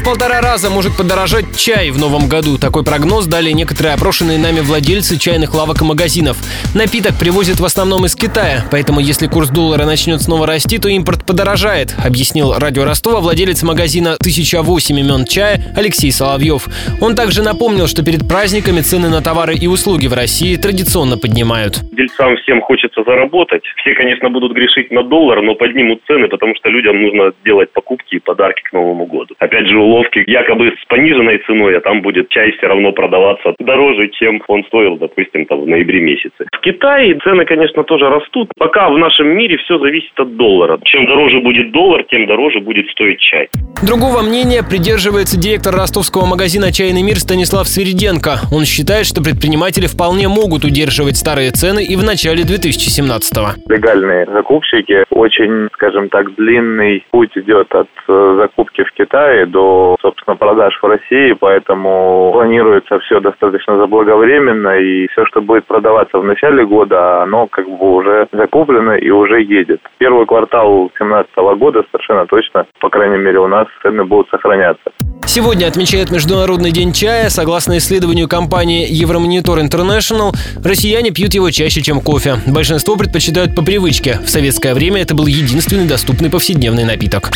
в полтора раза может подорожать чай в новом году. Такой прогноз дали некоторые опрошенные нами владельцы чайных лавок и магазинов. Напиток привозят в основном из Китая, поэтому если курс доллара начнет снова расти, то импорт подорожает, объяснил радио Ростова владелец магазина «1008 имен чая» Алексей Соловьев. Он также напомнил, что перед праздниками цены на товары и услуги в России традиционно поднимают. Дельцам всем хочется заработать. Все, конечно, будут грешить на доллар, но поднимут цены, потому что людям нужно делать покупки и подарки к Новому году. Опять же, уловки якобы с пониженной ценой, а там будет чай все равно продаваться дороже, чем он стоил, допустим, там в ноябре месяце. В Китае цены, конечно, тоже растут. Пока в нашем мире все зависит от доллара. Чем дороже будет доллар, тем дороже будет стоить чай. Другого мнения придерживается директор ростовского магазина «Чайный мир» Станислав Свириденко. Он считает, что предприниматели вполне могут удерживать старые цены и в начале 2017-го. Легальные закупщики очень, скажем так, длинный путь идет от э, закупки в Китае до, собственно, продаж в России, поэтому планируется все достаточно заблаговременно, и все, что будет продаваться в начале года, оно как бы уже закуплено и уже едет. Первый квартал 2017 года совершенно точно, по крайней мере у нас, цены будут сохраняться. Сегодня отмечают Международный день чая. Согласно исследованию компании Евромонитор International, россияне пьют его чаще, чем кофе. Большинство предпочитают по привычке. В советское время это был единственный доступный повседневный напиток.